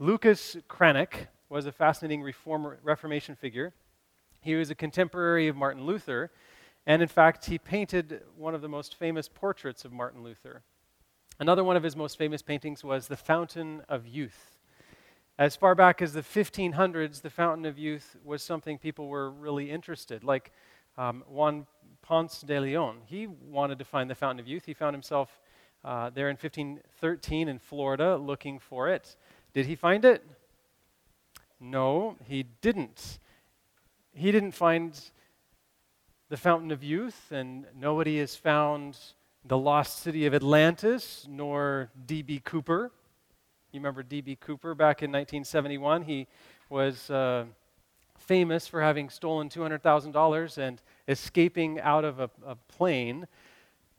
Lucas Cranach was a fascinating reformer, Reformation figure. He was a contemporary of Martin Luther, and in fact, he painted one of the most famous portraits of Martin Luther. Another one of his most famous paintings was The Fountain of Youth. As far back as the 1500s, the Fountain of Youth was something people were really interested. Like um, Juan Ponce de Leon, he wanted to find the Fountain of Youth. He found himself uh, there in 1513 in Florida looking for it. Did he find it? No, he didn't. He didn't find the Fountain of Youth, and nobody has found the lost city of Atlantis, nor D.B. Cooper. You remember D.B. Cooper back in 1971? He was uh, famous for having stolen $200,000 and escaping out of a, a, plane.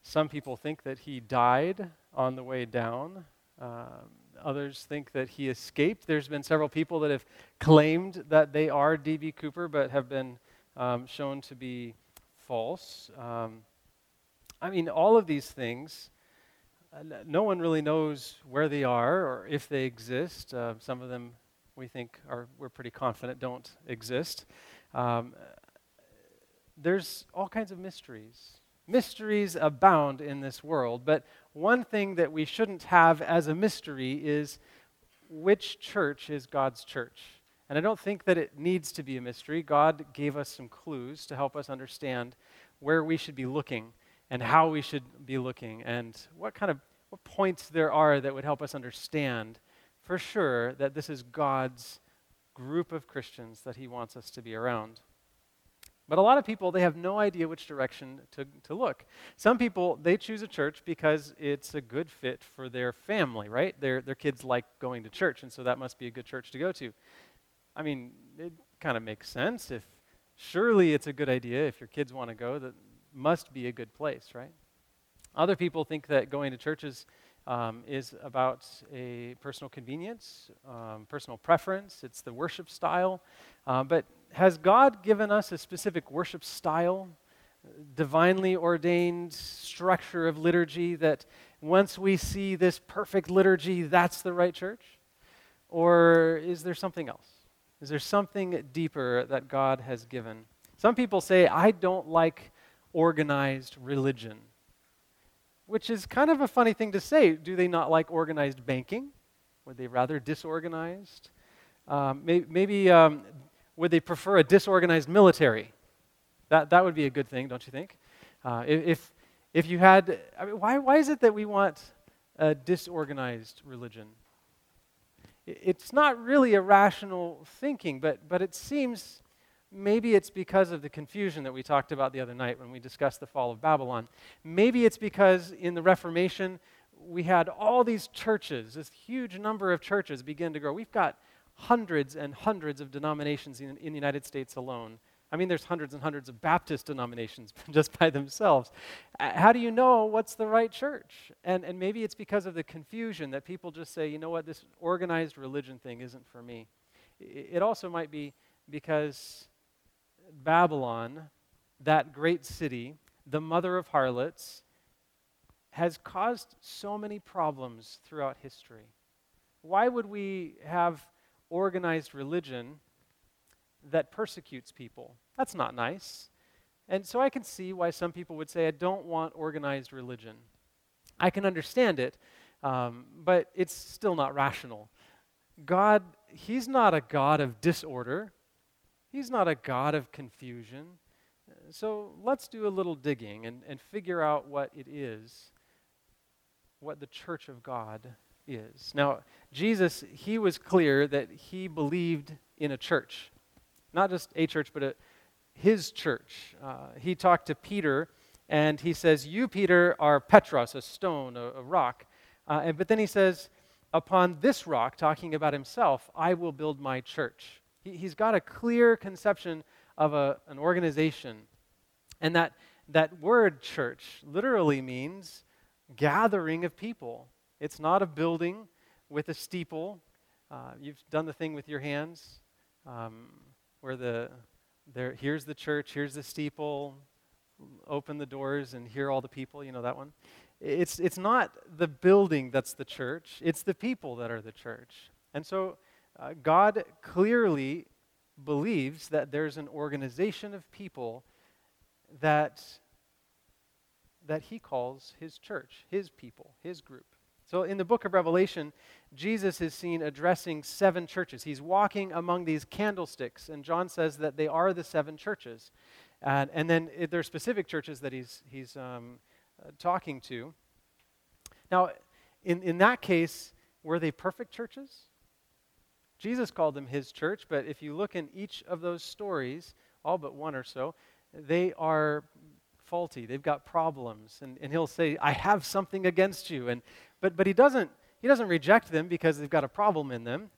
Some people think that he died on the way down. Um, others think that he escaped. There's been several people that have claimed that they are D.B. Cooper, but have been um, shown to be false. Um, I mean, all of these things, uh, no one really knows where they are or if they exist. Uh, some of them we think are, we're pretty confident don't exist. Um, there's all kinds of mysteries. Mysteries abound in this world, but one thing that we shouldn't have as a mystery is which church is God's church? And I don't think that it needs to be a mystery. God gave us some clues to help us understand where we should be looking and how we should be looking and what kind of what points there are that would help us understand for sure that this is God's group of Christians that he wants us to be around. But a lot of people, they have no idea which direction to, to look. Some people, they choose a church because it's a good fit for their family, right? Their, their kids like going to church, and so that must be a good church to go to. I mean, it kind of makes sense. If surely it's a good idea if your kids want to go, that must be a good place, right? Other people think that going to churches um, is about a personal convenience, um, personal preference, it's the worship style. Uh, but has God given us a specific worship style, divinely ordained structure of liturgy that once we see this perfect liturgy, that's the right church? Or is there something else? Is there something deeper that God has given? Some people say, I don't like organized religion, which is kind of a funny thing to say. Do they not like organized banking? Would they rather disorganized? Um, maybe, maybe um, would they prefer a disorganized military? That, that would be a good thing, don't you think? Uh, if, if you had, I mean, why, why is it that we want a disorganized religion? It's not really a rational thinking, but, but it seems maybe it's because of the confusion that we talked about the other night when we discussed the fall of Babylon. Maybe it's because in the Reformation, we had all these churches, this huge number of churches begin to grow. We've got hundreds and hundreds of denominations in, in the United States alone. I mean, there's hundreds and hundreds of Baptist denominations just by themselves. Uh, how do you know what's the right church? And, and maybe it's because of the confusion that people just say, you know what, this organized religion thing isn't for me. It also might be because Babylon, that great city, the mother of harlots, has caused so many problems throughout history. Why would we have organized religion that persecutes people? That's not nice. And so I can see why some people would say, I don't want organized religion. I can understand it, um, but it's still not rational. God, He's not a God of disorder. He's not a God of confusion. So let's do a little digging and, and figure out what it is, what the church of God is. Now, Jesus, he was clear that he believed in a church, not just a church, but a, his church. Uh, he talked to Peter, and he says, You, Peter, are Petros, a stone, a, a rock. Uh, and, but then he says, Upon this rock, talking about himself, I will build my church. He, has got a clear conception of a, an organization. And that, that word church literally means gathering of people. It's not a building with a steeple. Uh, you've done the thing with your hands um, where the there here's the church, here's the steeple, open the doors and hear all the people. You know that one. It's it's not the building that's the church. It's the people that are the church. And so uh, God clearly believes that there's an organization of people that, that he calls his church, his people, his group. So in the book of Revelation, Jesus is seen addressing seven churches. He's walking among these candlesticks, and John says that they are the seven churches. And, then there are specific churches that he's, he's um, uh, talking to. Now, in, in that case, were they perfect churches? Jesus called them his church, but if you look in each of those stories, all but one or so, they are faulty. They've got problems. And, and he'll say, I have something against you. And, but, but he, doesn't, he doesn't reject them because they've got a problem in them.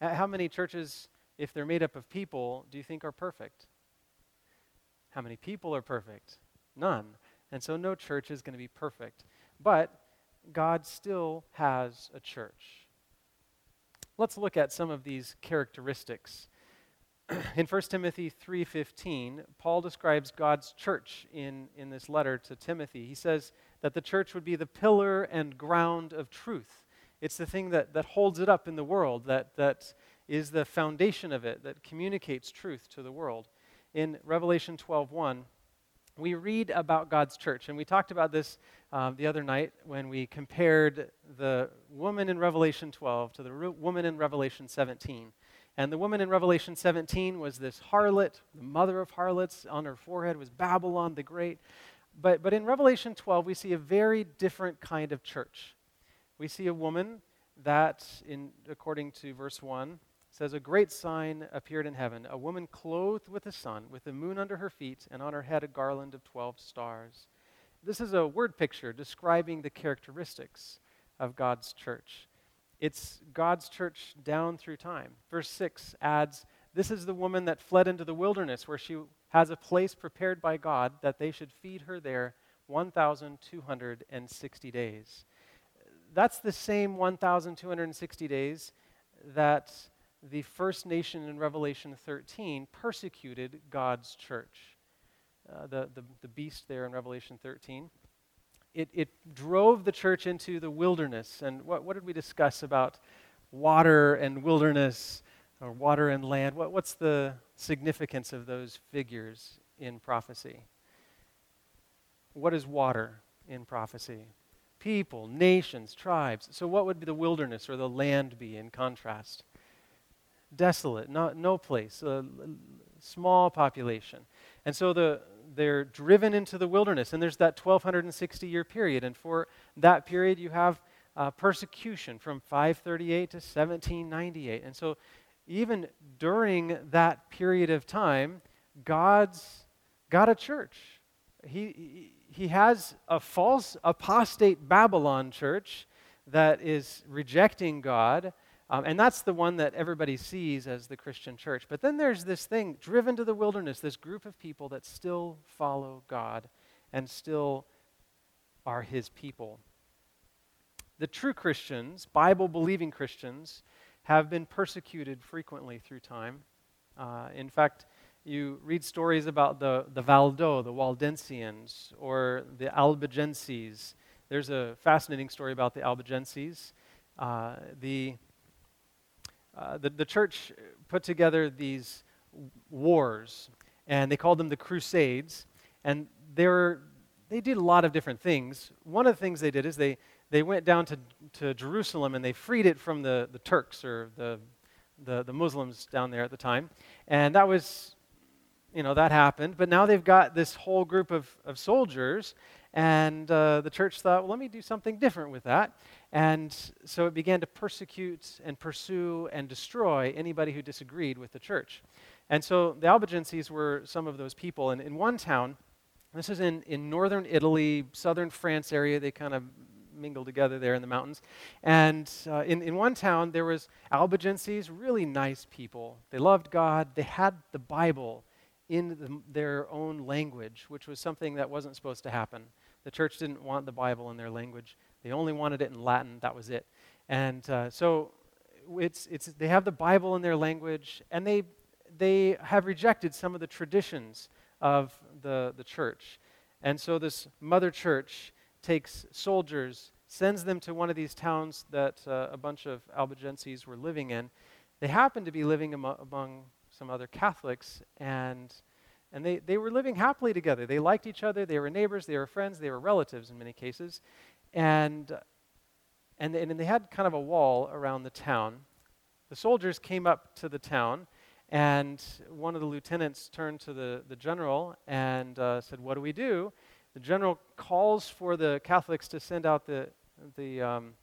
Uh, how many churches, if they're made up of people, do you think are perfect? How many people are perfect? None. And so no church is going to be perfect. But God still has a church. Let's look at some of these characteristics. in 1 Timothy 3:15, Paul describes God's church in, in this letter to Timothy. He says that the church would be the pillar and ground of truth. It's the thing that, that holds it up in the world, that, that is the foundation of it, that communicates truth to the world. In Revelation 12:1, we read about God's church. And we talked about this um, the other night when we compared the woman in Revelation 12 to the re- woman in Revelation 17. And the woman in Revelation 17 was this harlot, the mother of harlots. On her forehead was Babylon the Great. But, but in Revelation 12, we see a very different kind of church. We see a woman that, in, according to verse 1, says, A great sign appeared in heaven, a woman clothed with the sun, with the moon under her feet, and on her head a garland of 12 stars. This is a word picture describing the characteristics of God's church. It's God's church down through time. Verse 6 adds, This is the woman that fled into the wilderness, where she has a place prepared by God that they should feed her there 1,260 days. That's the same 1,260 days that the first nation in Revelation 13 persecuted God's church. Uh, the, the, the beast there in Revelation 13. It, it drove the church into the wilderness. And what, what did we discuss about water and wilderness, or water and land? What, what's the significance of those figures in prophecy? What is water in prophecy? People, nations, tribes. So, what would the wilderness or the land be in contrast? desolate, not, no place, a small population. And so the, they're driven into the wilderness, and there's that 1260 year period. And for that period, you have uh, persecution from 538 to 1798. And so, even during that period of time, God's got a church. He, he has a false apostate Babylon church that is rejecting God um, and that's the one that everybody sees as the Christian church. But then there's this thing, driven to the wilderness, this group of people that still follow God and still are his people. The true Christians, Bible believing Christians, have been persecuted frequently through time. Uh, in fact, you read stories about the, the Valdaux, the Waldensians, or the Albigenses. There's a fascinating story about the Albigenses. Uh, the uh, the, the church put together these wars, and they called them the Crusades. And they, were, they did a lot of different things. One of the things they did is they, they went down to, to Jerusalem and they freed it from the, the Turks or the, the, the Muslims down there at the time. And that was, you know, that happened. But now they've got this whole group of, of soldiers, and uh, the church thought, well, let me do something different with that. And so it began to persecute and pursue and destroy anybody who disagreed with the church. And so the Albigenses were some of those people. And in one town, this is in, in northern Italy, southern France area, they kind of mingled together there in the mountains. And uh, in, in one town, there was Albigenses, really nice people. They loved God. They had the Bible in the, their own language, which was something that wasn't supposed to happen. The church didn't want the Bible in their language. They only wanted it in Latin. That was it. And uh, so it's, it's, they have the Bible in their language, and they, they have rejected some of the traditions of the, the church. And so this mother church takes soldiers, sends them to one of these towns that uh, a bunch of Albigenses were living in. They happened to be living amo- among some other Catholics, and, and they, they were living happily together. They liked each other, they were neighbors, they were friends, they were relatives in many cases. And, and, and they had kind of a wall around the town. The soldiers came up to the town, and one of the lieutenants turned to the, the general and uh, said, What do we do? The general calls for the Catholics to send out the, the um,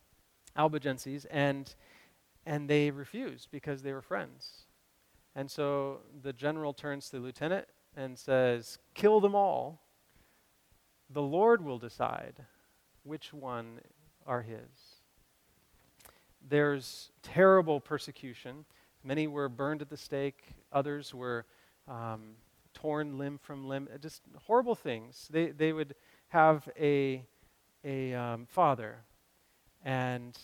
Albigenses, and, and they refused because they were friends. And so the general turns to the lieutenant and says, Kill them all. The Lord will decide which one are his. There's terrible persecution. Many were burned at the stake, others were um, torn limb from limb. Just horrible things. They, they would have a, a um, father, and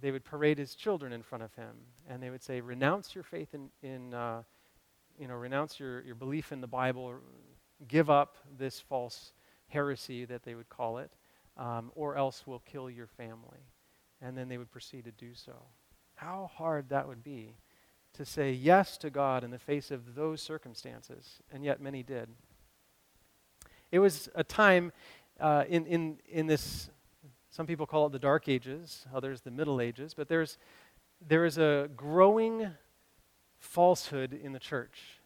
they would parade his children in front of him, and they would say, Renounce your faith in, in uh, you know, renounce your, your belief in the Bible, give up this false heresy that they would call it, um, or else we'll kill your family. And then they would proceed to do so. How hard that would be to say yes to God in the face of those circumstances, and yet many did. It was a time uh, in, in, in this, some people call it the Dark Ages, others the Middle Ages, but there's, there is a growing falsehood in the church.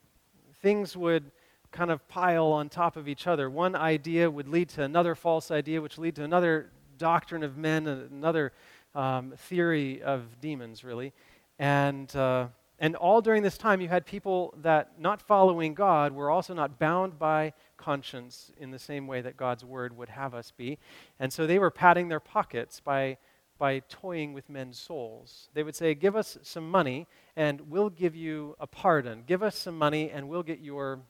Things would kind of pile on top of each other. One idea would lead to another false idea, which lead to another doctrine of men, another um, theory of demons, really. And, uh, and all during this time, you had people that, not following God, were also not bound by conscience in the same way that God's word would have us be. And so they were padding their pockets by, by toying with men's souls. They would say, Give us some money, and we'll give you a pardon. Give us some money, and we'll get your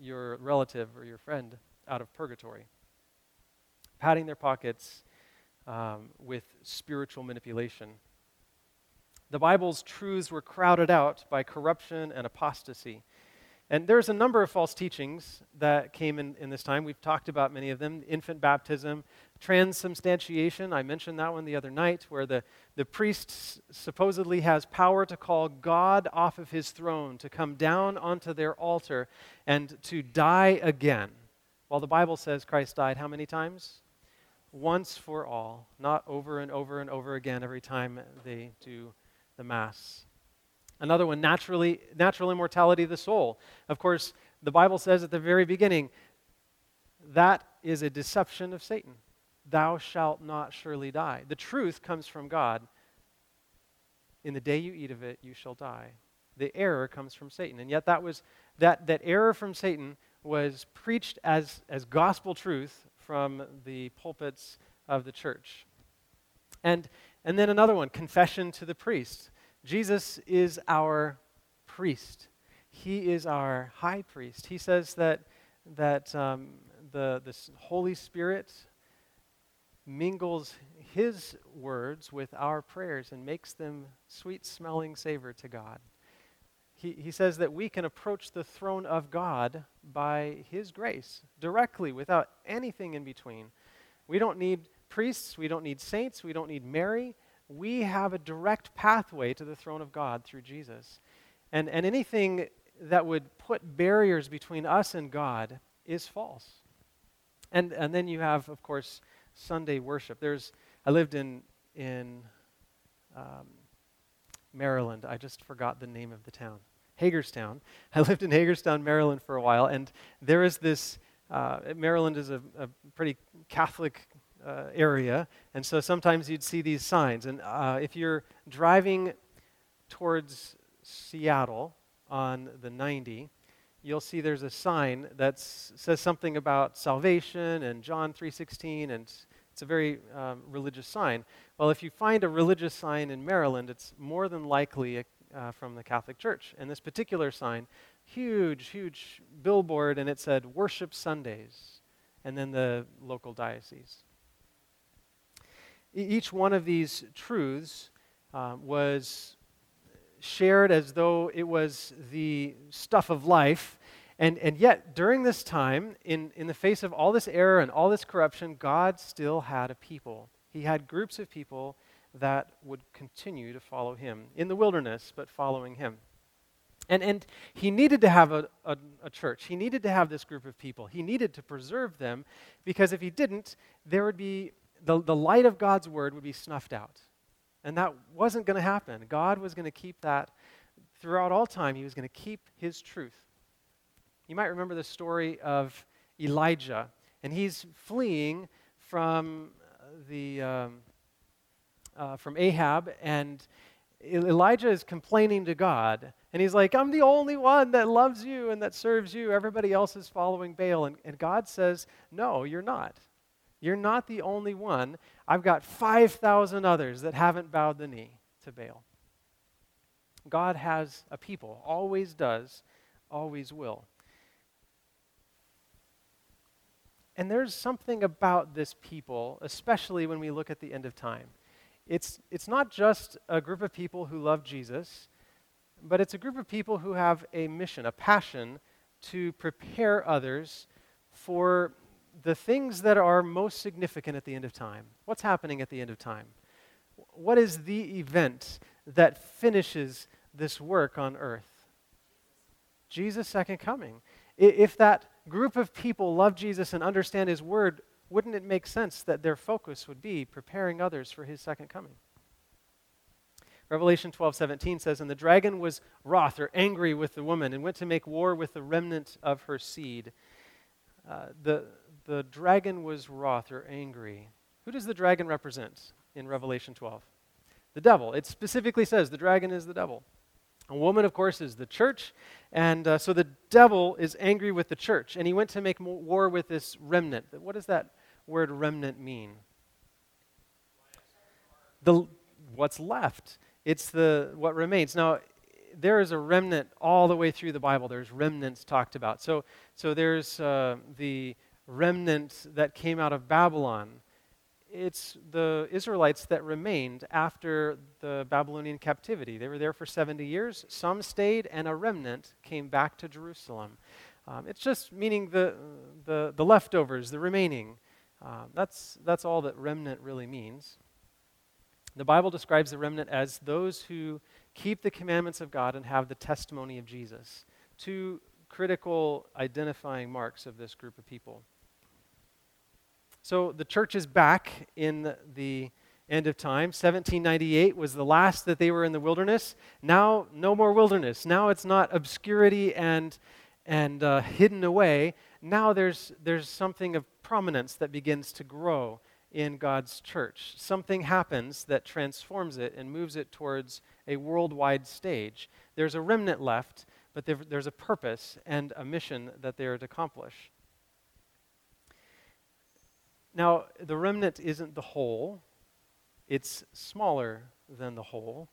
your relative or your friend out of purgatory. Patting their pockets um, with spiritual manipulation. The Bible's truths were crowded out by corruption and apostasy. And there's a number of false teachings that came in, in this time. We've talked about many of them infant baptism, transubstantiation. I mentioned that one the other night, where the, the priest supposedly has power to call God off of his throne, to come down onto their altar, and to die again. While the Bible says Christ died how many times? Once for all, not over and over and over again every time they do the Mass. Another one, naturally, natural immortality of the soul. Of course, the Bible says at the very beginning, that is a deception of Satan. Thou shalt not surely die. The truth comes from God. In the day you eat of it, you shall die. The error comes from Satan. And yet that was that, that error from Satan was preached as, as gospel truth from the pulpits of the church. And, and then another one, confession to the priest. Jesus is our priest. He is our high priest. He says that, that um, the, the Holy Spirit mingles his words with our prayers and makes them sweet smelling savor to God. He, he says that we can approach the throne of God by his grace directly without anything in between. We don't need priests, we don't need saints, we don't need Mary we have a direct pathway to the throne of God through Jesus. And, and anything that would put barriers between us and God is false. And, and then you have, of course, Sunday worship. There's, I lived in, in um, Maryland. I just forgot the name of the town. Hagerstown. I lived in Hagerstown, Maryland for a while, and there is this. Uh, Maryland is a, a pretty Catholic uh, area, and so sometimes you'd see these signs. And uh, if you're driving towards Seattle on the 90, you'll see there's a sign that says something about salvation and John 3:16, and it's a very um, religious sign. Well, if you find a religious sign in Maryland, it's more than likely a, uh, from the Catholic Church. And this particular sign, huge, huge billboard, and it said "Worship Sundays," and then the local diocese each one of these truths uh, was shared as though it was the stuff of life. And, and yet, during this time, in, in the face of all this error and all this corruption, God still had a people. He had groups of people that would continue to follow him in the wilderness, but following him. And, and he needed to have a, a, a, church. He needed to have this group of people. He needed to preserve them because if he didn't, there would be the, the light of God's word would be snuffed out. And that wasn't going to happen. God was going to keep that throughout all time. He was going to keep his truth. You might remember the story of Elijah, and he's fleeing from the um, uh, from Ahab, and Elijah is complaining to God. And he's like, I'm the only one that loves you and that serves you. Everybody else is following Baal. And, and God says, No, you're not. You're not the only one. I've got 5,000 others that haven't bowed the knee to Baal. God has a people, always does, always will. And there's something about this people, especially when we look at the end of time. It's, it's not just a group of people who love Jesus, but it's a group of people who have a mission, a passion to prepare others for the things that are most significant at the end of time. What's happening at the end of time? What is the event that finishes this work on earth? Jesus' second coming. If that group of people love Jesus and understand his word, wouldn't it make sense that their focus would be preparing others for his second coming? Revelation 12:17 says, "And the dragon was wroth or angry with the woman and went to make war with the remnant of her seed." Uh, the, the dragon was wroth or angry. Who does the dragon represent in Revelation 12? The devil. It specifically says the dragon is the devil. A woman, of course, is the church. And uh, so the devil is angry with the church. And he went to make war with this remnant. What does that word remnant mean? The, what's left. It's the what remains. Now, there is a remnant all the way through the Bible. There's remnants talked about. So, so there's uh, the remnant that came out of Babylon it's the Israelites that remained after the Babylonian captivity. They were there for 70 years. Some stayed, and a remnant came back to Jerusalem. Um, it's just meaning the, the, the leftovers, the remaining. Um, that's, that's all that remnant really means. The Bible describes the remnant as those who keep the commandments of God and have the testimony of Jesus. Two critical identifying marks of this group of people. So the church is back in the end of time. 1798 was the last that they were in the wilderness. Now, no more wilderness. Now it's not obscurity and, and uh, hidden away. Now there's, there's something of prominence that begins to grow in God's church. Something happens that transforms it and moves it towards a worldwide stage. There's a remnant left, but there's a purpose and a mission that they are to accomplish. Now, the remnant isn't the whole, it's smaller than the whole.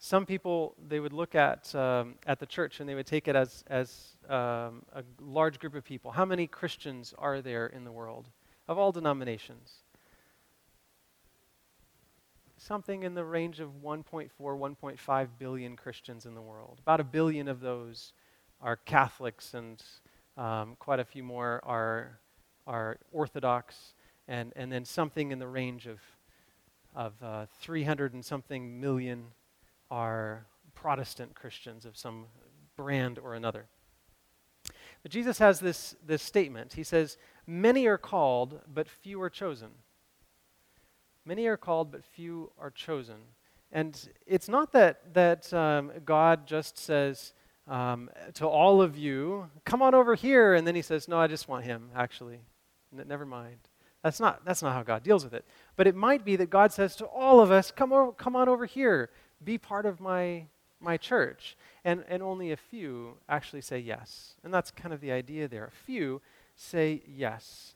Some people, they would look at, um, at the church and they would take it as, as um, a large group of people. How many Christians are there in the world of all denominations? Something in the range of 1.4, 1.5 billion Christians in the world. About a billion of those are Catholics, and um, quite a few more are are Orthodox, and, and then something in the range of, of uh, 300 and something million are Protestant Christians of some brand or another. But Jesus has this, this statement. He says, Many are called, but few are chosen. Many are called, but few are chosen. And it's not that, that um, God just says um, to all of you, come on over here, and then he says, no, I just want him, actually. Never mind. That's not, that's not how God deals with it. But it might be that God says to all of us, come, over, come on over here, be part of my, my church. And, and only a few actually say yes. And that's kind of the idea there. A few say yes.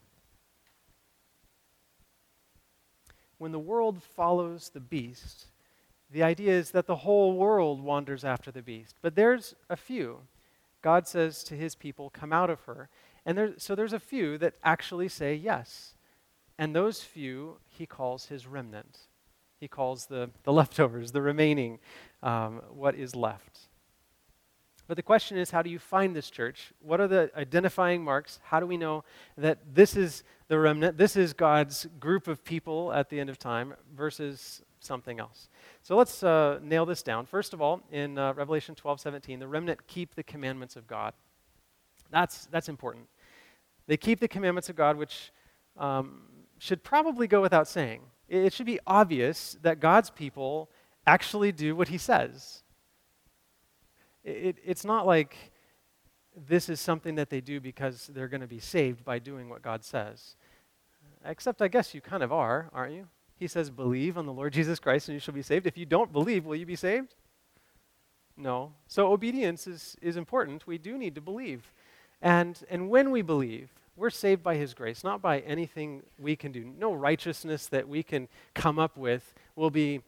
When the world follows the beast, the idea is that the whole world wanders after the beast. But there's a few. God says to his people, Come out of her. And there, so there's a few that actually say yes. And those few he calls his remnant. He calls the, the leftovers, the remaining, um, what is left. But the question is, how do you find this church? What are the identifying marks? How do we know that this is the remnant. This is God's group of people at the end of time versus something else. So let's uh, nail this down. First of all, in uh, Revelation 12 17, the remnant keep the commandments of God. That's, that's important. They keep the commandments of God, which um, should probably go without saying. It should be obvious that God's people actually do what he says. It, it's not like this is something that they do because they're going to be saved by doing what God says. Except, I guess you kind of are, aren't you? He says, Believe on the Lord Jesus Christ and you shall be saved. If you don't believe, will you be saved? No. So, obedience is, is important. We do need to believe. And, and when we believe, we're saved by His grace, not by anything we can do. No righteousness that we can come up with will be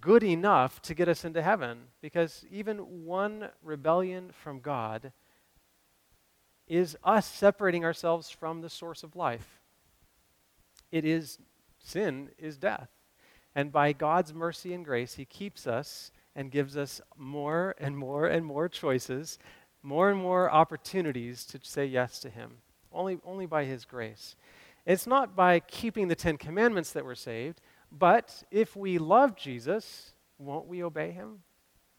good enough to get us into heaven because even one rebellion from God is us separating ourselves from the source of life. It is sin is death. And by God's mercy and grace, He keeps us and gives us more and more and more choices, more and more opportunities to say yes to Him, only, only by His grace. It's not by keeping the Ten Commandments that we're saved, but if we love Jesus, won't we obey Him?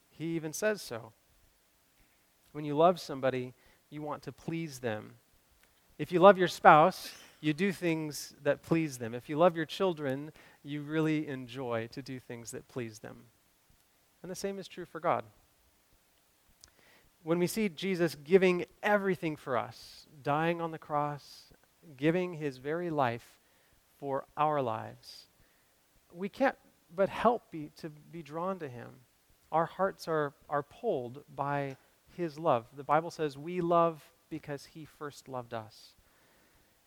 He even says so. When you love somebody, you want to please them. If you love your spouse, you do things that please them. If you love your children, you really enjoy to do things that please them. And the same is true for God. When we see Jesus giving everything for us, dying on the cross, giving his very life for our lives, we can't but help be, to be drawn to him. Our hearts are, are pulled by his love. The Bible says we love because he first loved us.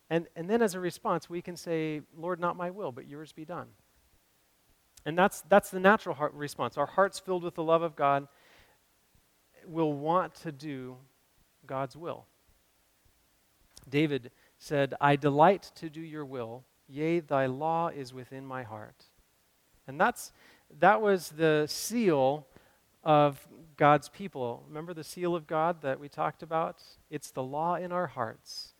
And, and then as a response, we can say, Lord, not my will, but yours be done. And that's, that's the natural response. Our hearts filled with the love of God will want to do God's will. David said, I delight to do your will, yea, thy law is within my heart. And that's, that was the seal of God's people. Remember the seal of God that we talked about? It's the law in our hearts,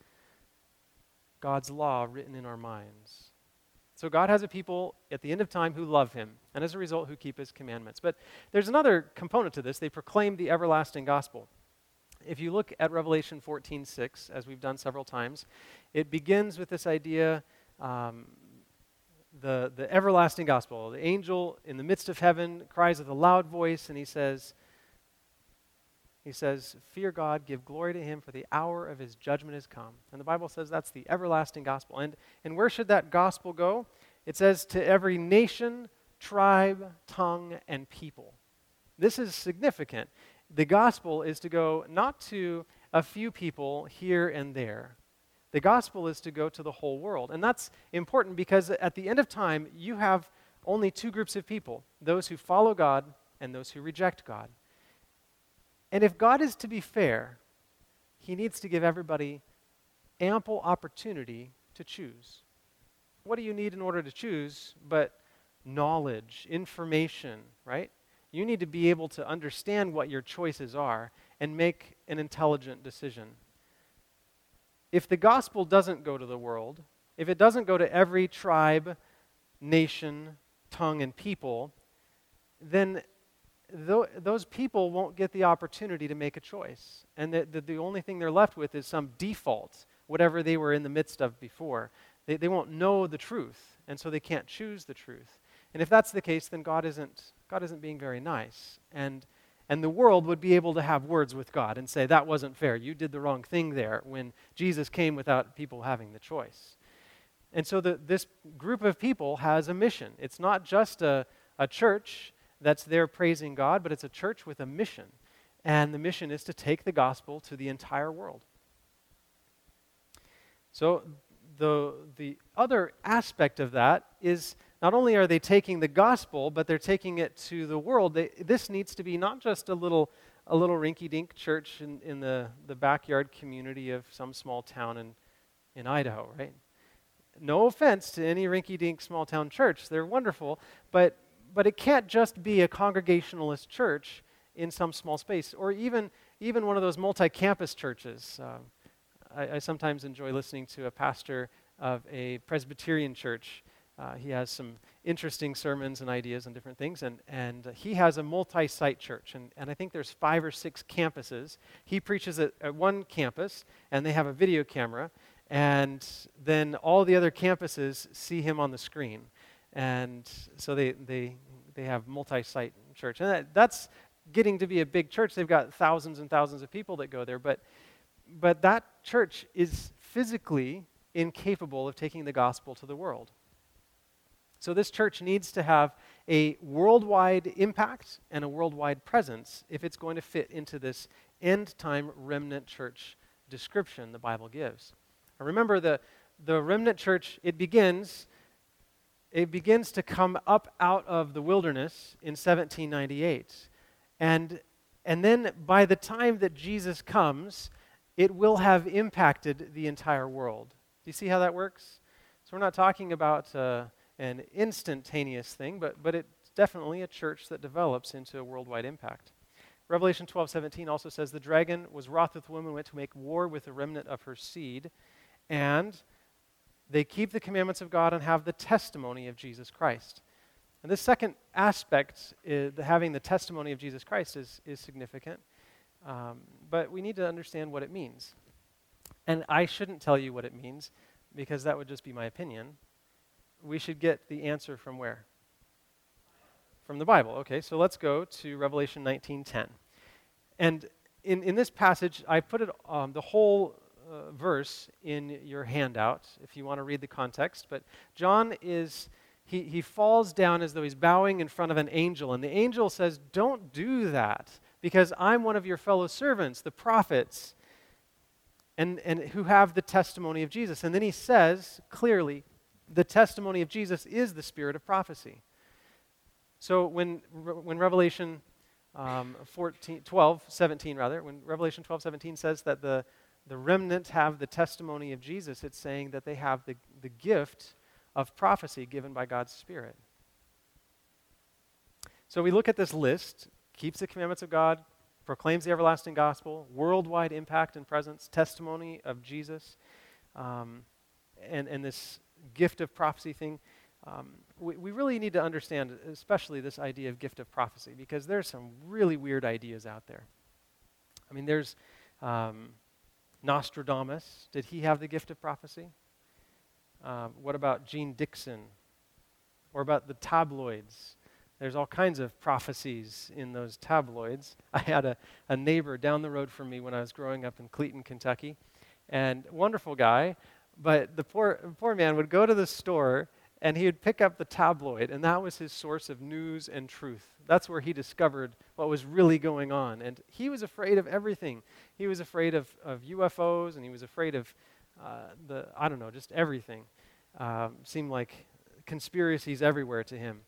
God's law written in our minds. So God has a people at the end of time who love him, and as a result, who keep his commandments. But there's another component to this. They proclaim the everlasting gospel. If you look at Revelation 14 6, as we've done several times, it begins with this idea um, the, the everlasting gospel. The angel in the midst of heaven cries with a loud voice, and he says, he says, Fear God, give glory to him, for the hour of his judgment has come. And the Bible says that's the everlasting gospel. And, and where should that gospel go? It says, To every nation, tribe, tongue, and people. This is significant. The gospel is to go not to a few people here and there. The gospel is to go to the whole world. And that's important because at the end of time, you have only two groups of people those who follow God and those who reject God. And if God is to be fair, he needs to give everybody ample opportunity to choose. What do you need in order to choose but knowledge, information, right? You need to be able to understand what your choices are and make an intelligent decision. If the gospel doesn't go to the world, if it doesn't go to every tribe, nation, tongue, and people, then th- those people won't get the opportunity to make a choice. And the, the, the, only thing they're left with is some default, whatever they were in the midst of before. They, they won't know the truth, and so they can't choose the truth. And if that's the case, then God isn't, God isn't being very nice. And, and the world would be able to have words with God and say, that wasn't fair. You did the wrong thing there when Jesus came without people having the choice. And so the, this group of people has a mission. It's not just a, a church that's there praising God, but it's a church with a mission. And the mission is to take the gospel to the entire world. So, the, the other aspect of that is not only are they taking the gospel, but they're taking it to the world. They, this needs to be not just a little, a little rinky dink church in, in the, the backyard community of some small town in, in Idaho, right? No offense to any rinky dink small town church, they're wonderful, but but it can't just be a congregationalist church in some small space, or even, even one of those multi campus churches. Uh, I, I, sometimes enjoy listening to a pastor of a Presbyterian church. Uh, he has some interesting sermons and ideas and different things, and, and he has a multi site church. And, and I think there's five or six campuses. He preaches at, at one campus, and they have a video camera, and then all the other campuses see him on the screen. And so they, they, they have multi site church. And that, that's getting to be a big church. They've got thousands and thousands of people that go there, but, but that church is physically incapable of taking the gospel to the world. So this church needs to have a worldwide impact and a worldwide presence if it's going to fit into this end time remnant church description the Bible gives. Now remember the the remnant church it begins it begins to come up out of the wilderness in 1798. And and then by the time that Jesus comes, it will have impacted the entire world. Do you see how that works? So we're not talking about uh, an instantaneous thing, but, but it's definitely a church that develops into a worldwide impact. Revelation 12, 17 also says, The dragon was wroth with the woman, went to make war with the remnant of her seed, and they keep the commandments of God and have the testimony of Jesus Christ. And this second aspect, is, having the testimony of Jesus Christ, is, is significant. Um, but we need to understand what it means. And I shouldn't tell you what it means because that would just be my opinion. We should get the answer from where? From the Bible. Okay, so let's go to Revelation 19:10. And in, in this passage, I put it um, the whole uh, verse in your handout if you want to read the context. But John is he, he falls down as though he's bowing in front of an angel, and the angel says, "Don't do that." because I'm one of your fellow servants, the prophets, and, and who have the testimony of Jesus. And then he says clearly, the testimony of Jesus is the spirit of prophecy. So when, when Revelation um, 14, 12, 17, rather, when Revelation 12, 17 says that the, the remnant have the testimony of Jesus, it's saying that they have the, the gift of prophecy given by God's Spirit. So we look at this list keeps the commandments of God, proclaims the everlasting gospel, worldwide impact and presence, testimony of Jesus, um, and, and this gift of prophecy thing. Um, we, we really need to understand, especially this idea of gift of prophecy, because there's some really weird ideas out there. I mean, there's um, Nostradamus. Did he have the gift of prophecy? Um, what about Jeane Dixon? Or about the tabloids? There's all kinds of prophecies in those tabloids. I had a, a neighbor down the road from me when I was growing up in Cleeton, Kentucky, and wonderful guy, but the poor, poor man would go to the store and he would pick up the tabloid, and that was his source of news and truth. That's where he discovered what was really going on. And he was afraid of everything. He was afraid of, of UFOs, and he was afraid of uh, the, I don't know, just everything. Um, seemed like conspiracies everywhere to him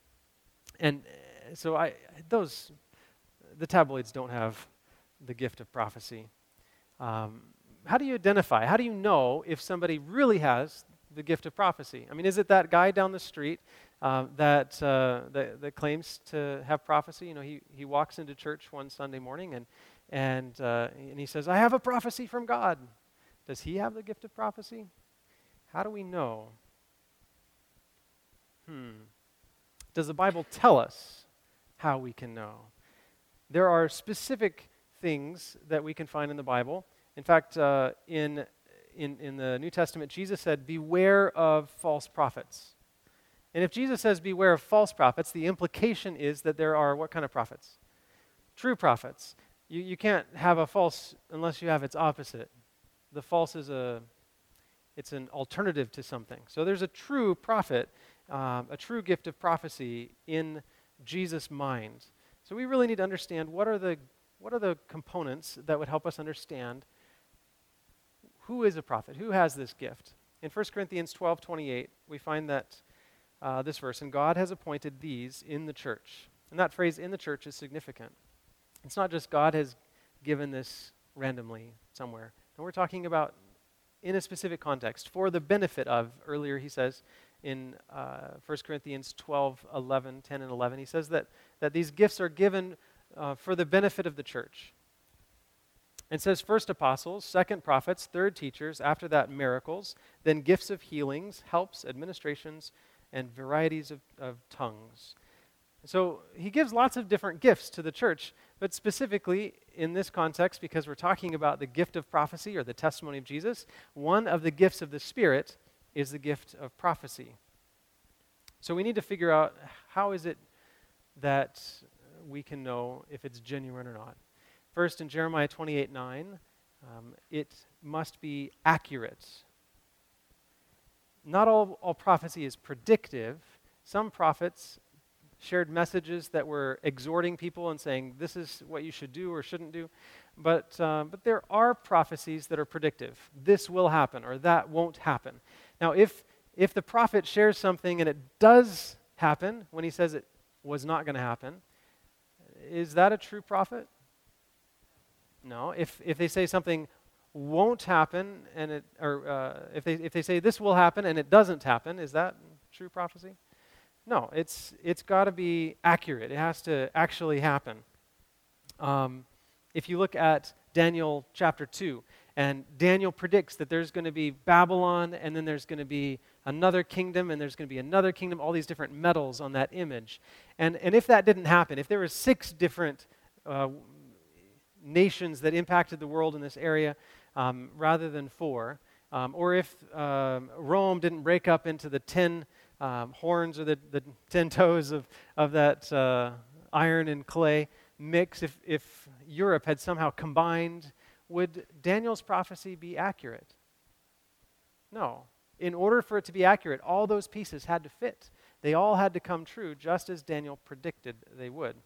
and uh, so I, those, the tabloids don't have the gift of prophecy. Um, how do you identify? How do you know if somebody really has the gift of prophecy? I mean, is it that guy down the street uh, that, uh, that, that claims to have prophecy? You know, he, he walks into church one Sunday morning and, and, uh, and he says, I have a prophecy from God. Does he have the gift of prophecy? How do we know? Hmm does the Bible tell us how we can know? There are specific things that we can find in the Bible. In fact, uh, in, in, in the New Testament, Jesus said, Beware of false prophets. And if Jesus says, Beware of false prophets, the implication is that there are what kind of prophets? True prophets. You, you can't have a false unless you have its opposite. The false is a it's an alternative to something. So there's a true prophet um, a true gift of prophecy in Jesus' mind. So we really need to understand what are the what are the components that would help us understand who is a prophet, who has this gift. In 1 Corinthians 12 28, we find that uh, this verse, and God has appointed these in the church. And that phrase in the church is significant. It's not just God has given this randomly somewhere. And we're talking about in a specific context for the benefit of, earlier he says, in uh, 1 Corinthians 12, 11, 10, and 11. He says that, that these gifts are given uh, for the benefit of the church. And says first apostles, second prophets, third teachers, after that miracles, then gifts of healings, helps, administrations, and varieties of, of tongues. So he gives lots of different gifts to the church, but specifically in this context, because we're talking about the gift of prophecy or the testimony of Jesus, one of the gifts of the Spirit is the gift of prophecy. So we need to figure out how is it that we can know if it's genuine or not. First, in Jeremiah 28 9, um, it must be accurate. Not all, all prophecy is predictive. Some prophets shared messages that were exhorting people and saying, this is what you should do or shouldn't do. But, uh, but there are prophecies that are predictive. This will happen or that won't happen. Now, if, if the prophet shares something and it does happen when he says it was not going to happen, is that a true prophet? No. If, if they say something won't happen and it, or uh, if, they, if they say this will happen and it doesn't happen, is that true prophecy? No, it's, it's got to be accurate. It has to actually happen. Um, if you look at Daniel chapter 2, and Daniel predicts that there's going to be Babylon, and then there's going to be another kingdom, and there's going to be another kingdom, all these different metals on that image. And, and if that didn't happen, if there were six different uh, nations that impacted the world in this area um, rather than four, um, or if um, Rome didn't break up into the ten um, horns or the, the ten toes of, of that uh, iron and clay mix, if, if Europe had somehow combined, would Daniel's prophecy be accurate? No. In order for it to be accurate, all those pieces had to fit. They all had to come true, just as Daniel predicted they would.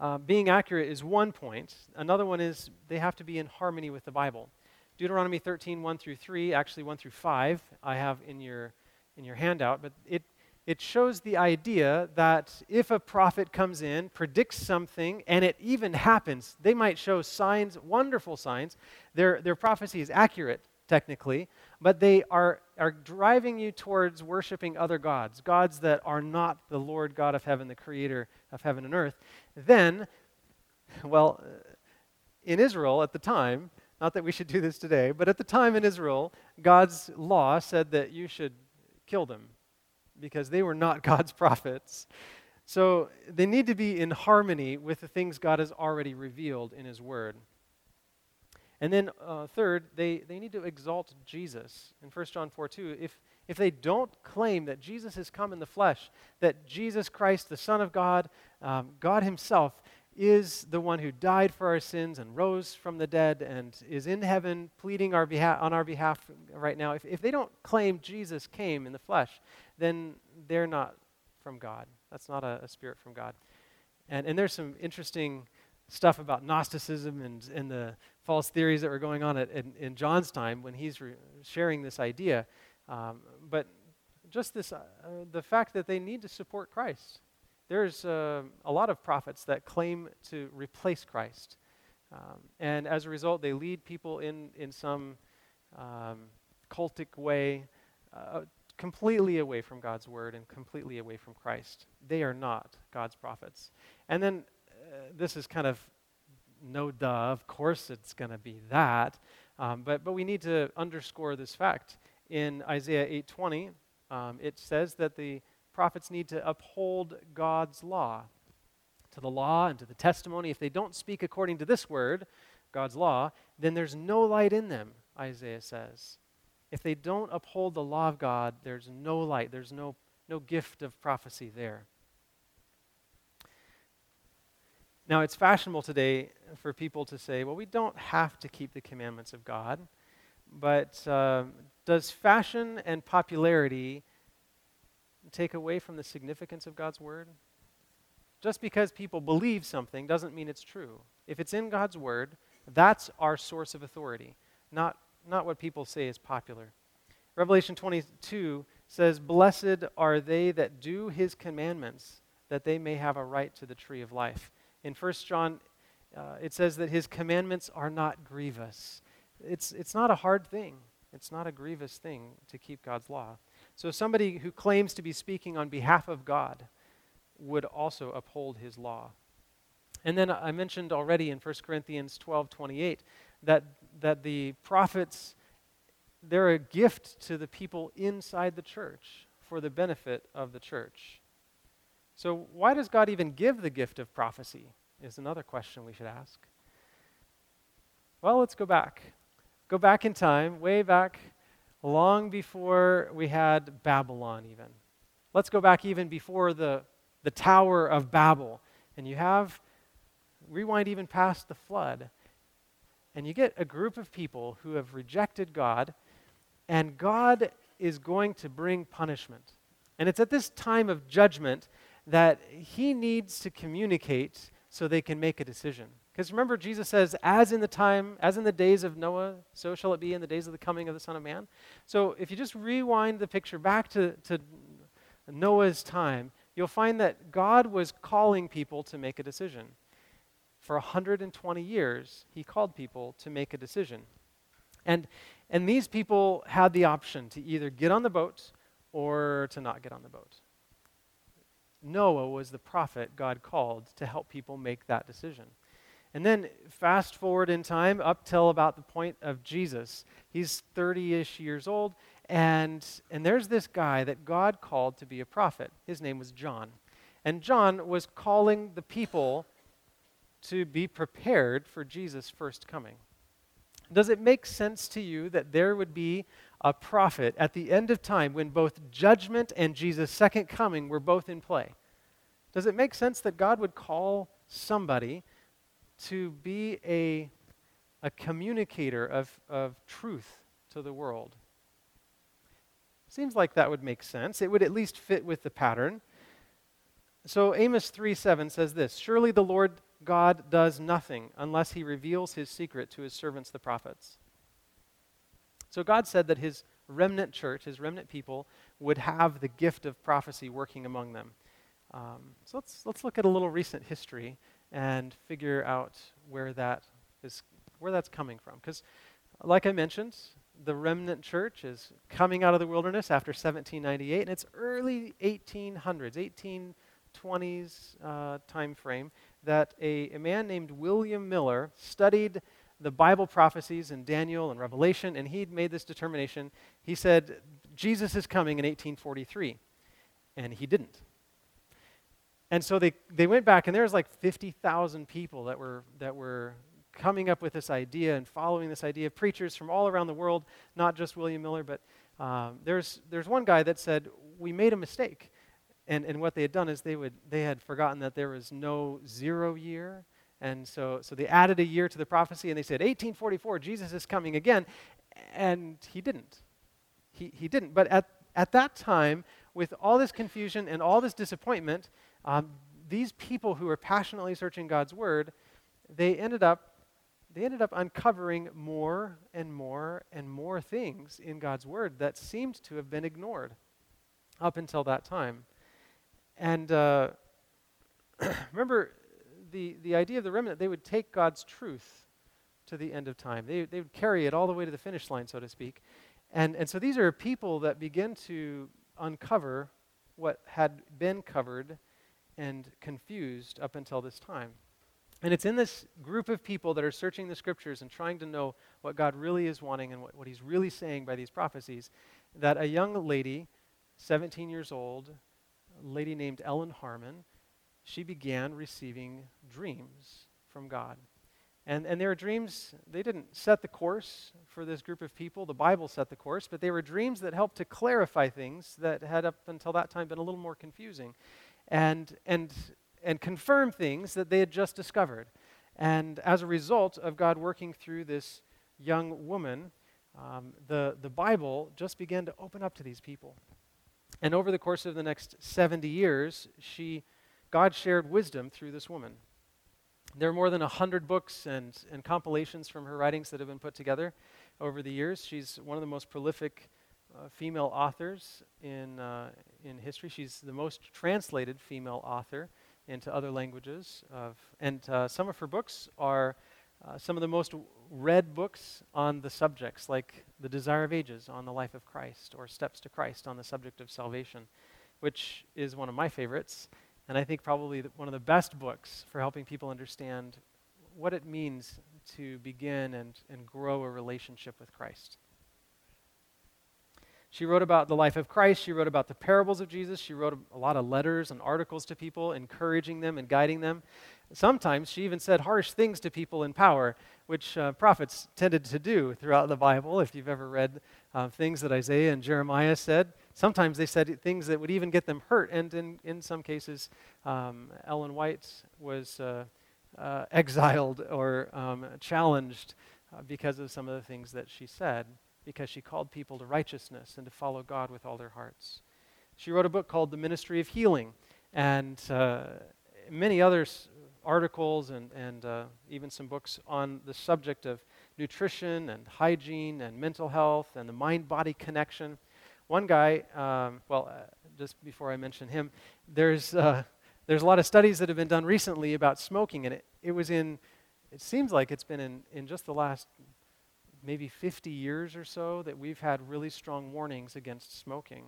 Uh, being accurate is one point. Another one is they have to be in harmony with the Bible. Deuteronomy 13, 1 through 3, actually 1 through 5, I have in your in your handout, but it, it shows the idea that if a prophet comes in, predicts something, and it even happens, they might show signs, wonderful signs. Their, their prophecy is accurate, technically, but they are, are driving you towards worshiping other gods, gods that are not the Lord God of heaven, the creator of heaven and earth. Then, well, in Israel at the time, not that we should do this today, but at the time in Israel, God's law said that you should kill them because they were not God's prophets. So they need to be in harmony with the things God has already revealed in His Word. And then, uh, third, they, they need to exalt Jesus. In 1 John 4 2, if, if they don't claim that Jesus has come in the flesh, that Jesus Christ, the Son of God, um, God Himself, is the one who died for our sins and rose from the dead and is in heaven pleading our on our behalf right now, if, if they don't claim Jesus came in the flesh, then they're not from God. That's not a, a spirit from God. And, and there's some interesting stuff about Gnosticism and, and the false theories that were going on at, in, in John's time when he's re- sharing this idea. Um, but just this, uh, the fact that they need to support Christ there's uh, a lot of prophets that claim to replace Christ. Um, and as a result, they lead people in, in some um, cultic way uh, completely away from God's word and completely away from Christ. They are not God's prophets. And then uh, this is kind of no duh, of course it's going to be that. Um, but, but we need to underscore this fact. In Isaiah 8:20, um, it says that the prophets need to uphold God's law. To the law and to the testimony, if they don't speak according to this word, God's law, then there's no light in them, Isaiah says. If they don't uphold the law of God, there's no light, there's no, no gift of prophecy there. Now, it's fashionable today for people to say, well, we don't have to keep the commandments of God. But uh, does fashion and popularity take away from the significance of God's word? Just because people believe something doesn't mean it's true. If it's in God's word, that's our source of authority, not, not what people say is popular. Revelation 22 says, Blessed are they that do his commandments, that they may have a right to the tree of life. In 1 John, uh, it says that his commandments are not grievous. It's, it's not a hard thing, it's not a grievous thing to keep God's law. So somebody who claims to be speaking on behalf of God would also uphold his law. And then I mentioned already in 1 Corinthians 12 28 that, that the prophets, they're a gift to the people inside the church for the benefit of the church. So, why does God even give the gift of prophecy? Is another question we should ask. Well, let's go back. Go back in time, way back, long before we had Babylon, even. Let's go back even before the, the Tower of Babel. And you have, rewind even past the flood. And you get a group of people who have rejected God, and God is going to bring punishment. And it's at this time of judgment that he needs to communicate so they can make a decision. Because remember, Jesus says, as in the time, as in the days of Noah, so shall it be in the days of the coming of the Son of Man. So if you just rewind the picture back to, to Noah's time, you'll find that God was calling people to make a decision for 120 years, he called people to make a decision. And, and these people had the option to either get on the boat or to not get on the boat. Noah was the prophet God called to help people make that decision. And then fast forward in time up till about the point of Jesus. He's 30 ish years old, and, and there's this guy that God called to be a prophet. His name was John. And John was calling the people to be prepared for Jesus' first coming. Does it make sense to you that there would be a prophet at the end of time when both judgment and Jesus' second coming were both in play? Does it make sense that God would call somebody to be a, a communicator of, of truth to the world? Seems like that would make sense. It would at least fit with the pattern. So Amos 3 7 says this Surely the Lord God does nothing unless he reveals his secret to his servants, the prophets. So God said that his remnant church, his remnant people, would have the gift of prophecy working among them. Um, so let's, let's look at a little recent history and figure out where, that is, where that's coming from. Because, like I mentioned, the remnant church is coming out of the wilderness after 1798, and it's early 1800s, 1820s uh, time frame that a, a man named William Miller studied the Bible prophecies in Daniel and Revelation, and he'd made this determination. He said, Jesus is coming in 1843. And he didn't. And so they, they went back, and there was like 50,000 people that were, that were coming up with this idea and following this idea. of Preachers from all around the world, not just William Miller, but um, there's, there's one guy that said, We made a mistake. And, and what they had done is they, would, they had forgotten that there was no zero year. And so, so they added a year to the prophecy and they said, 1844, Jesus is coming again. And he didn't. He, he didn't. But at, at that time, with all this confusion and all this disappointment, um, these people who were passionately searching God's word, they ended up they ended up uncovering more and more and more things in God's word that seemed to have been ignored up until that time. And uh, remember, the, the idea of the remnant, they would take God's truth to the end of time. They, they would carry it all the way to the finish line, so to speak. And, and so these are people that begin to uncover what had been covered and confused up until this time. And it's in this group of people that are searching the scriptures and trying to know what God really is wanting and what, what He's really saying by these prophecies that a young lady, 17 years old, lady named Ellen Harmon, she began receiving dreams from God. And, and their dreams, they didn't set the course for this group of people. The Bible set the course, but they were dreams that helped to clarify things that had up until that time been a little more confusing and, and, and confirm things that they had just discovered. And as a result of God working through this young woman, um, the, the Bible just began to open up to these people. And over the course of the next 70 years, she, God shared wisdom through this woman. There are more than 100 books and, and compilations from her writings that have been put together over the years. She's one of the most prolific uh, female authors in, uh, in history. She's the most translated female author into other languages. Of, and uh, some of her books are uh, some of the most read books on the subjects, like The Desire of Ages on the life of Christ, or Steps to Christ on the subject of salvation, which is one of my favorites. And I think probably one of the best books for helping people understand what it means to begin and, and grow a relationship with Christ. She wrote about the life of Christ. She wrote about the parables of Jesus. She wrote a lot of letters and articles to people, encouraging them and guiding them. Sometimes she even said harsh things to people in power, which uh, prophets tended to do throughout the Bible. If you've ever read uh, things that Isaiah and Jeremiah said, sometimes they said things that would even get them hurt. And in, in some cases, um, Ellen White was uh, uh exiled or um, challenged uh, because of some of the things that she said because she called people to righteousness and to follow God with all their hearts. She wrote a book called The Ministry of Healing and uh, many other articles and, and uh, even some books on the subject of nutrition and hygiene and mental health and the mind body connection. One guy, um, well, uh, just before I mention him, there's, uh, there's a lot of studies that have been done recently about smoking, and it, it was in, it seems like it's been in, in just the last maybe 50 years or so that we've had really strong warnings against smoking.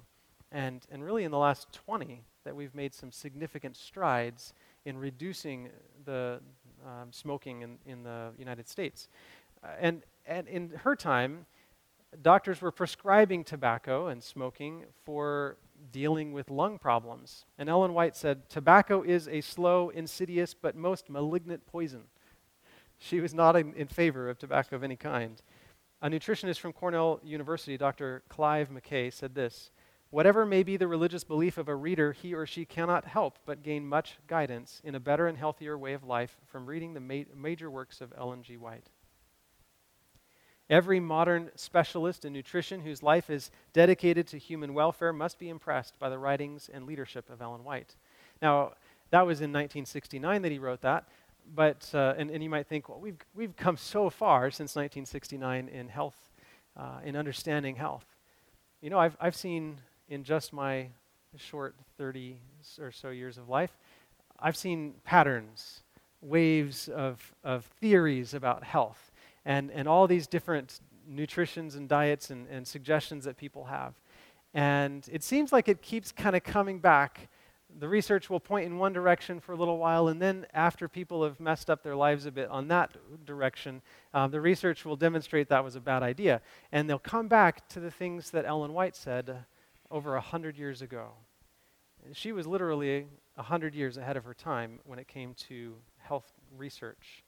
And, and really in the last 20 that we've made some significant strides in reducing the um, smoking in, in the United States. Uh, and, and in her time, doctors were prescribing tobacco and smoking for dealing with lung problems. And Ellen White said, Tobacco is a slow, insidious, but most malignant poison. She was not in, in favor of tobacco of any kind. A nutritionist from Cornell University, Dr. Clive McCay, said this Whatever may be the religious belief of a reader, he or she cannot help but gain much guidance in a better and healthier way of life from reading the ma- major works of Ellen G. White. Every modern specialist in nutrition whose life is dedicated to human welfare must be impressed by the writings and leadership of Ellen White. Now, that was in 1969 that he wrote that but, uh, and, and you might think, well, we've, we've come so far since 1969 in health, uh, in understanding health. You know, I've, I've seen in just my short 30 or so years of life, I've seen patterns, waves of, of theories about health, and, and all these different nutritions and diets and, and suggestions that people have. And it seems like it keeps kind of coming back the research will point in one direction for a little while, and then after people have messed up their lives a bit on that direction, um, the research will demonstrate that was a bad idea. And they'll come back to the things that Ellen White said over a hundred years ago. She was literally a hundred years ahead of her time when it came to health research.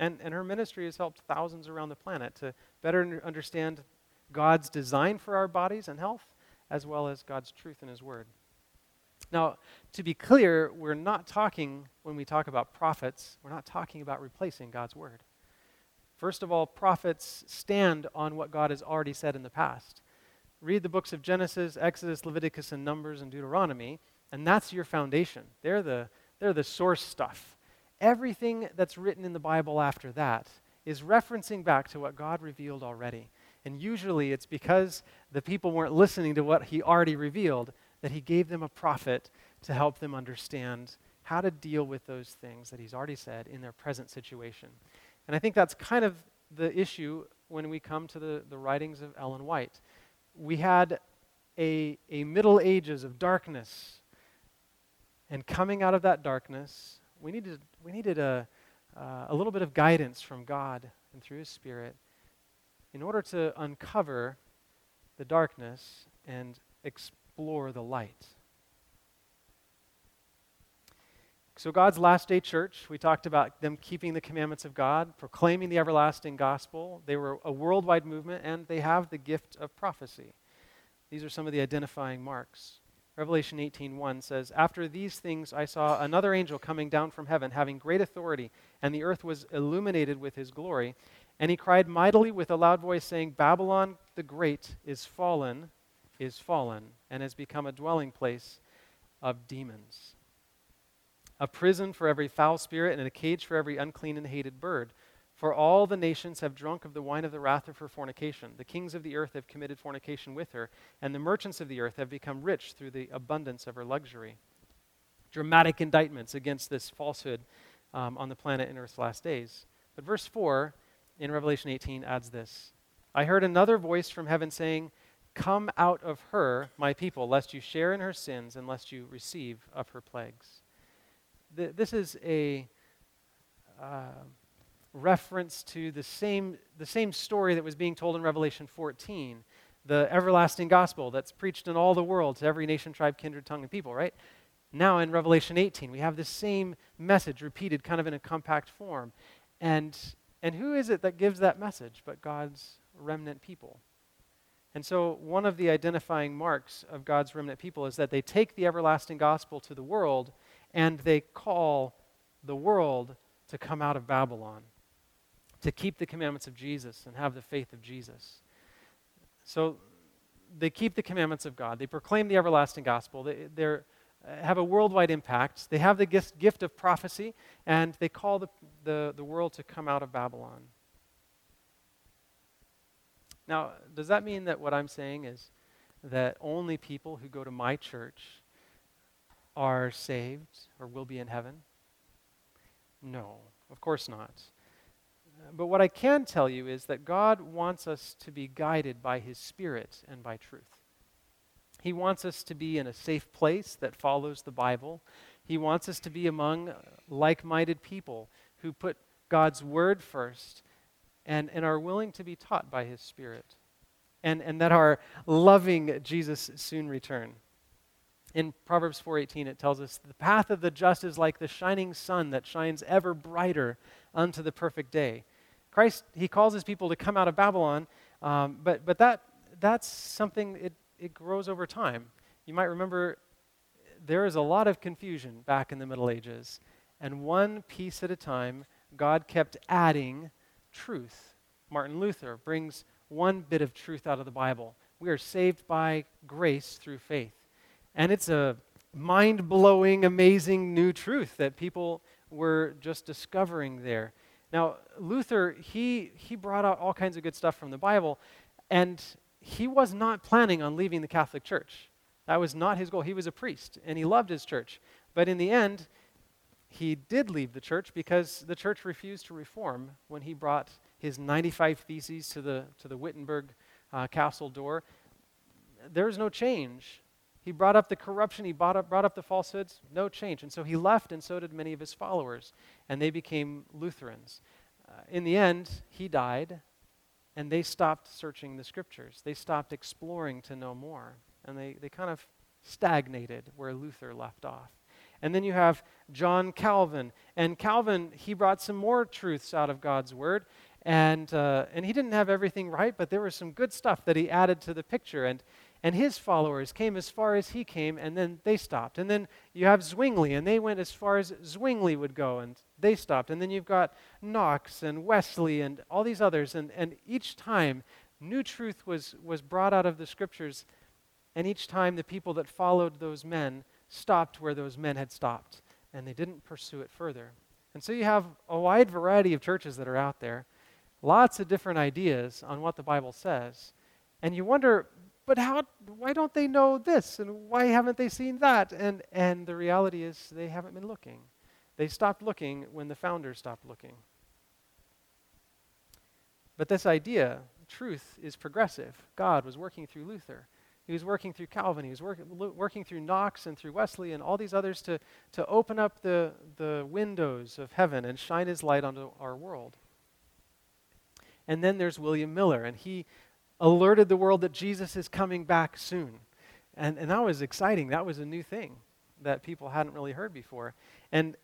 And, and her ministry has helped thousands around the planet to better understand God's design for our bodies and health, as well as God's truth in His Word. Now, to be clear, we're not talking, when we talk about prophets, we're not talking about replacing God's word. First of all, prophets stand on what God has already said in the past. Read the books of Genesis, Exodus, Leviticus, and Numbers, and Deuteronomy, and that's your foundation. They're the, they're the source stuff. Everything that's written in the Bible after that is referencing back to what God revealed already. And usually it's because the people weren't listening to what He already revealed that he gave them a prophet to help them understand how to deal with those things that he's already said in their present situation. And I think that's kind of the issue when we come to the, the writings of Ellen White. We had a, a Middle Ages of darkness, and coming out of that darkness, we needed, we needed a, uh, a little bit of guidance from God and through His Spirit in order to uncover the darkness and explore explore the light. So, God's last day church, we talked about them keeping the commandments of God, proclaiming the everlasting gospel. They were a worldwide movement, and they have the gift of prophecy. These are some of the identifying marks. Revelation 18:1 says, "After these things I saw another angel coming down from heaven, having great authority, and the earth was illuminated with his glory. And he cried mightily with a loud voice, saying, Babylon the Great is fallen, is fallen and has become a dwelling place of demons, a prison for every foul spirit, and a cage for every unclean and hated bird. For all the nations have drunk of the wine of the wrath of her fornication. The kings of the earth have committed fornication with her, and the merchants of the earth have become rich through the abundance of her luxury. Dramatic indictments against this falsehood um, on the planet in Earth's last days. But verse 4 in Revelation 18 adds this I heard another voice from heaven saying, Come out of her, my people, lest you share in her sins and lest you receive of her plagues. th- this is a uh, reference to the same, the same story that was being told in Revelation 14, the everlasting gospel that's preached in all the world to every nation, tribe, kindred, tongue, and people, right? Now in Revelation 18, we have the same message repeated kind of in a compact form. And, and who is it that gives that message but God's remnant people? And so, one of the identifying marks of God's remnant people is that they take the everlasting gospel to the world and they call the world to come out of Babylon, to keep the commandments of Jesus and have the faith of Jesus. So, they keep the commandments of God, they proclaim the everlasting gospel, they they're, uh, have a worldwide impact, they have the gift, gift of prophecy, and they call the, the, the world to come out of Babylon. Now, does that mean that what I'm saying is that only people who go to my church are saved or will be in heaven? No, of course not. But what I can tell you is that God wants us to be guided by His Spirit and by truth. He wants us to be in a safe place that follows the Bible. He wants us to be among uh, like minded people who put God's Word first and, and are willing to be taught by his Spirit, and, and that are loving Jesus' soon return. In Proverbs 4:18 it tells us the path of the just is like the shining sun that shines ever brighter unto the perfect day. Christ he calls his people to come out of Babylon, um, but but that that's something it it grows over time. You might remember there is a lot of confusion back in the Middle Ages, and one piece at a time God kept adding truth. Martin Luther brings one bit of truth out of the Bible. We are saved by grace through faith. And it's a mind blowing, amazing new truth that people were just discovering there. Now, Luther, he, he brought out all kinds of good stuff from the Bible, and he was not planning on leaving the Catholic Church. That was not his goal. He was a priest, and he loved his church. But in the end, he did leave the church because the church refused to reform when he brought his 95 Theses to the, to the Wittenberg uh, castle door. There was no change. He brought up the corruption, he brought up, brought up the falsehoods, no change. And so he left, and so did many of his followers, and they became Lutherans. Uh, in the end, he died, and they stopped searching the scriptures. They stopped exploring to know more, and they, they kind of stagnated where Luther left off. And then you have John Calvin. And Calvin, he brought some more truths out of God's Word. And, uh, and he didn't have everything right, but there was some good stuff that he added to the picture. And, and his followers came as far as he came, and then they stopped. And then you have Zwingli, and they went as far as Zwingli would go, and they stopped. And then you've got Knox and Wesley and all these others. And, and each time, new truth was, was brought out of the scriptures. And each time, the people that followed those men stopped where those men had stopped, and they didn't pursue it further. And so you have a wide variety of churches that are out there, lots of different ideas on what the Bible says. And you wonder, but how, why don't they know this? And why haven't they seen that? And, and the reality is, they haven't been looking. They stopped looking when the founders stopped looking. But this idea, truth, is progressive. God was working through Luther. He was working through Calvin. He was work, working through Knox and through Wesley and all these others to, to open up the, the windows of heaven and shine his light onto our world. And then there's William Miller, and he alerted the world that Jesus is coming back soon. And, and that was exciting. That was a new thing that people hadn't really heard before. And,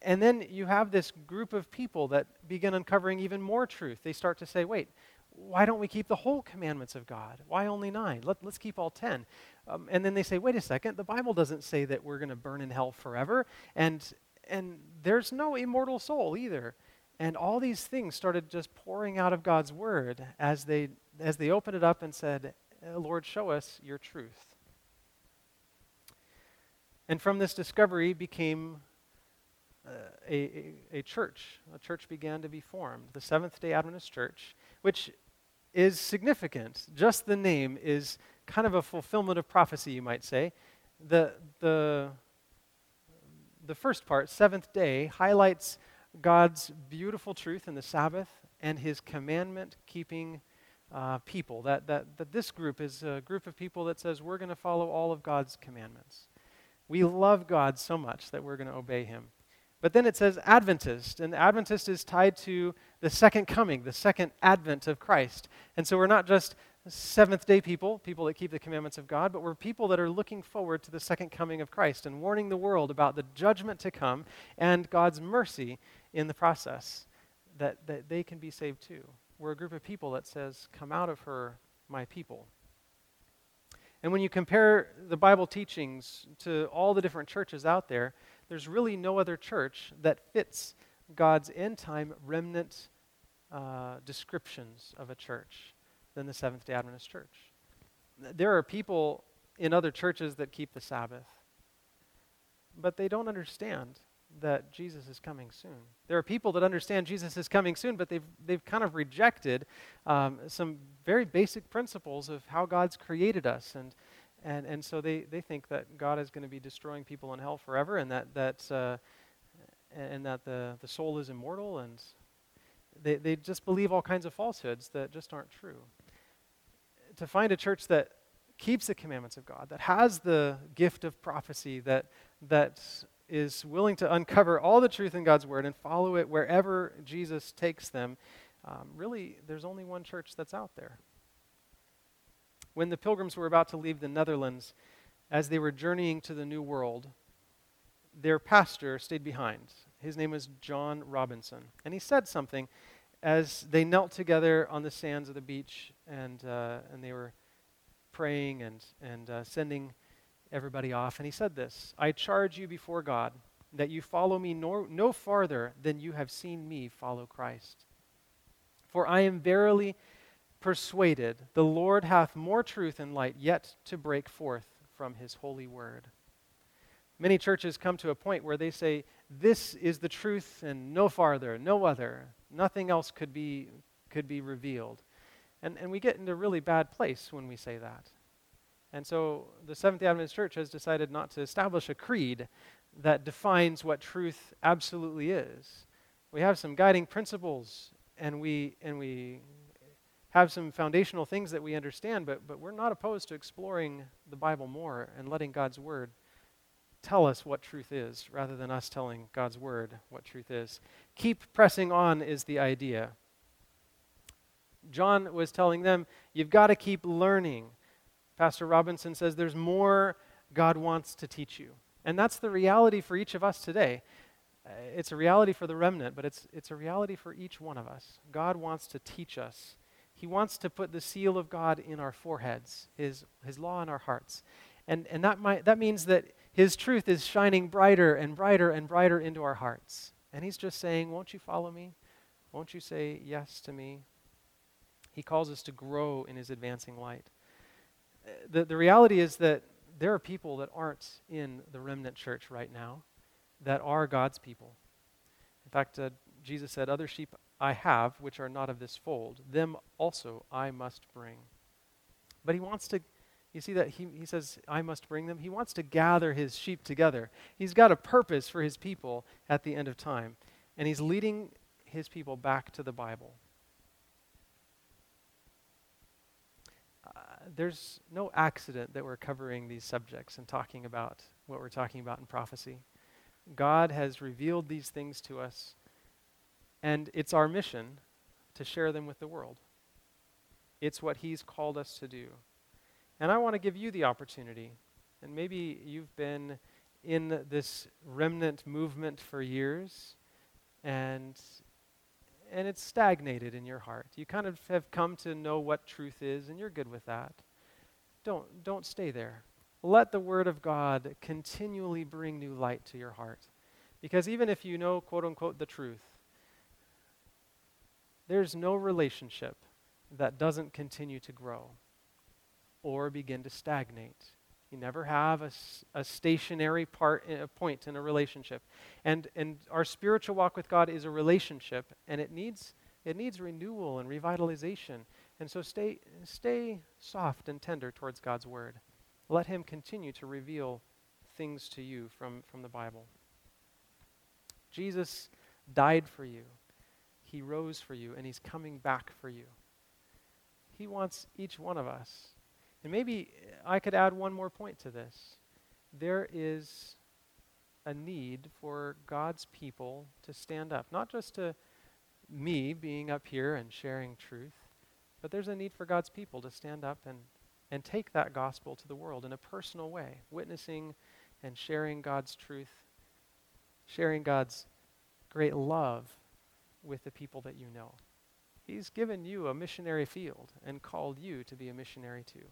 and then you have this group of people that begin uncovering even more truth. They start to say, wait, why don't we keep the whole commandments of God? Why only nine? Let, us keep all ten. Um, and then they say, wait a second, the Bible doesn't say that we're going to burn in hell forever, and, and there's no immortal soul either. And all these things started just pouring out of God's word as they, as they opened it up and said, uh, Lord, show us your truth. And from this discovery became uh, a, a, a, church. A church began to be formed, the Seventh day Adventist Church, which is significant. Just the name is kind of a fulfillment of prophecy, you might say. The, the, the first part, seventh day, highlights God's beautiful truth in the Sabbath and his commandment keeping uh, people. That, that, that this group is a group of people that says we're going to follow all of God's commandments. We love God so much that we're going to obey him. But then it says Adventist, and Adventist is tied to the second coming, the second advent of Christ. And so we're not just seventh day people, people that keep the commandments of God, but we're people that are looking forward to the second coming of Christ and warning the world about the judgment to come and God's mercy in the process, that, that they can be saved too. We're a group of people that says, Come out of her, my people. And when you compare the Bible teachings to all the different churches out there, there's really no other church that fits God's end time remnant uh, descriptions of a church than the Seventh day Adventist Church. There are people in other churches that keep the Sabbath, but they don't understand that Jesus is coming soon. There are people that understand Jesus is coming soon, but they've, they've kind of rejected um, some very basic principles of how God's created us. And, and, and so they, they think that God is going to be destroying people in hell forever and that, that, uh, and that the, the soul is immortal. And they, they just believe all kinds of falsehoods that just aren't true. To find a church that keeps the commandments of God, that has the gift of prophecy, that, that is willing to uncover all the truth in God's Word and follow it wherever Jesus takes them, um, really, there's only one church that's out there. When the pilgrims were about to leave the Netherlands, as they were journeying to the New World, their pastor stayed behind. His name was John Robinson. And he said something as they knelt together on the sands of the beach and, uh, and they were praying and, and uh, sending everybody off. And he said this I charge you before God that you follow me no, no farther than you have seen me follow Christ. For I am verily persuaded the Lord hath more truth and light yet to break forth from his holy word. Many churches come to a point where they say, This is the truth and no farther, no other. Nothing else could be, could be revealed. And, and we get into a really bad place when we say that. And so the Seventh day Adventist Church has decided not to establish a creed that defines what truth absolutely is. We have some guiding principles and we, and we have some foundational things that we understand, but, but we're not opposed to exploring the Bible more and letting God's Word tell us what truth is rather than us telling God's Word what truth is. Keep pressing on is the idea. John was telling them, you've got to keep learning. Pastor Robinson says there's more God wants to teach you. And that's the reality for each of us today. Uh, it's a reality for the remnant, but it's, it's a reality for each one of us. God wants to teach us. He wants to put the seal of God in our foreheads, His, his law in our hearts. And, and that, might, that means that His truth is shining brighter and brighter and brighter into our hearts. And He's just saying, Won't you follow me? Won't you say yes to me? He calls us to grow in His advancing light the, the reality is that there are people that aren't in the remnant church right now that are God's people. In fact, uh, Jesus said, Other sheep I have, which are not of this fold, them also I must bring. But he wants to, you see that he, he says, I must bring them. He wants to gather his sheep together. He's got a purpose for his people at the end of time, and he's leading his people back to the Bible. There's no accident that we're covering these subjects and talking about what we're talking about in prophecy. God has revealed these things to us, and it's our mission to share them with the world. It's what He's called us to do. And I want to give you the opportunity, and maybe you've been in this remnant movement for years, and and it's stagnated in your heart. You kind of have come to know what truth is, and you're good with that. Don't, don't stay there. Let the Word of God continually bring new light to your heart. Because even if you know, quote unquote, the truth, there's no relationship that doesn't continue to grow or begin to stagnate. You never have a, a stationary part, eh, a point in a relationship. And, and our spiritual walk with God is a relationship, and it needs, it needs renewal and revitalization. And so stay, stay soft and tender towards God's word. Let Him continue to reveal things to you from, from the Bible. Jesus died for you, He rose for you, and He's coming back for you. He wants each one of us and maybe I could add one more point to this. There is a need for God's people to stand up, not just to me being up here and sharing truth, but there's a need for God's people to stand up and, and take that gospel to the world in a personal way, witnessing and sharing God's truth, sharing God's great love with the people that you know. He's given you a missionary field and called you to be a missionary too.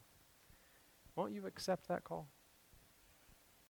Won't you accept that call?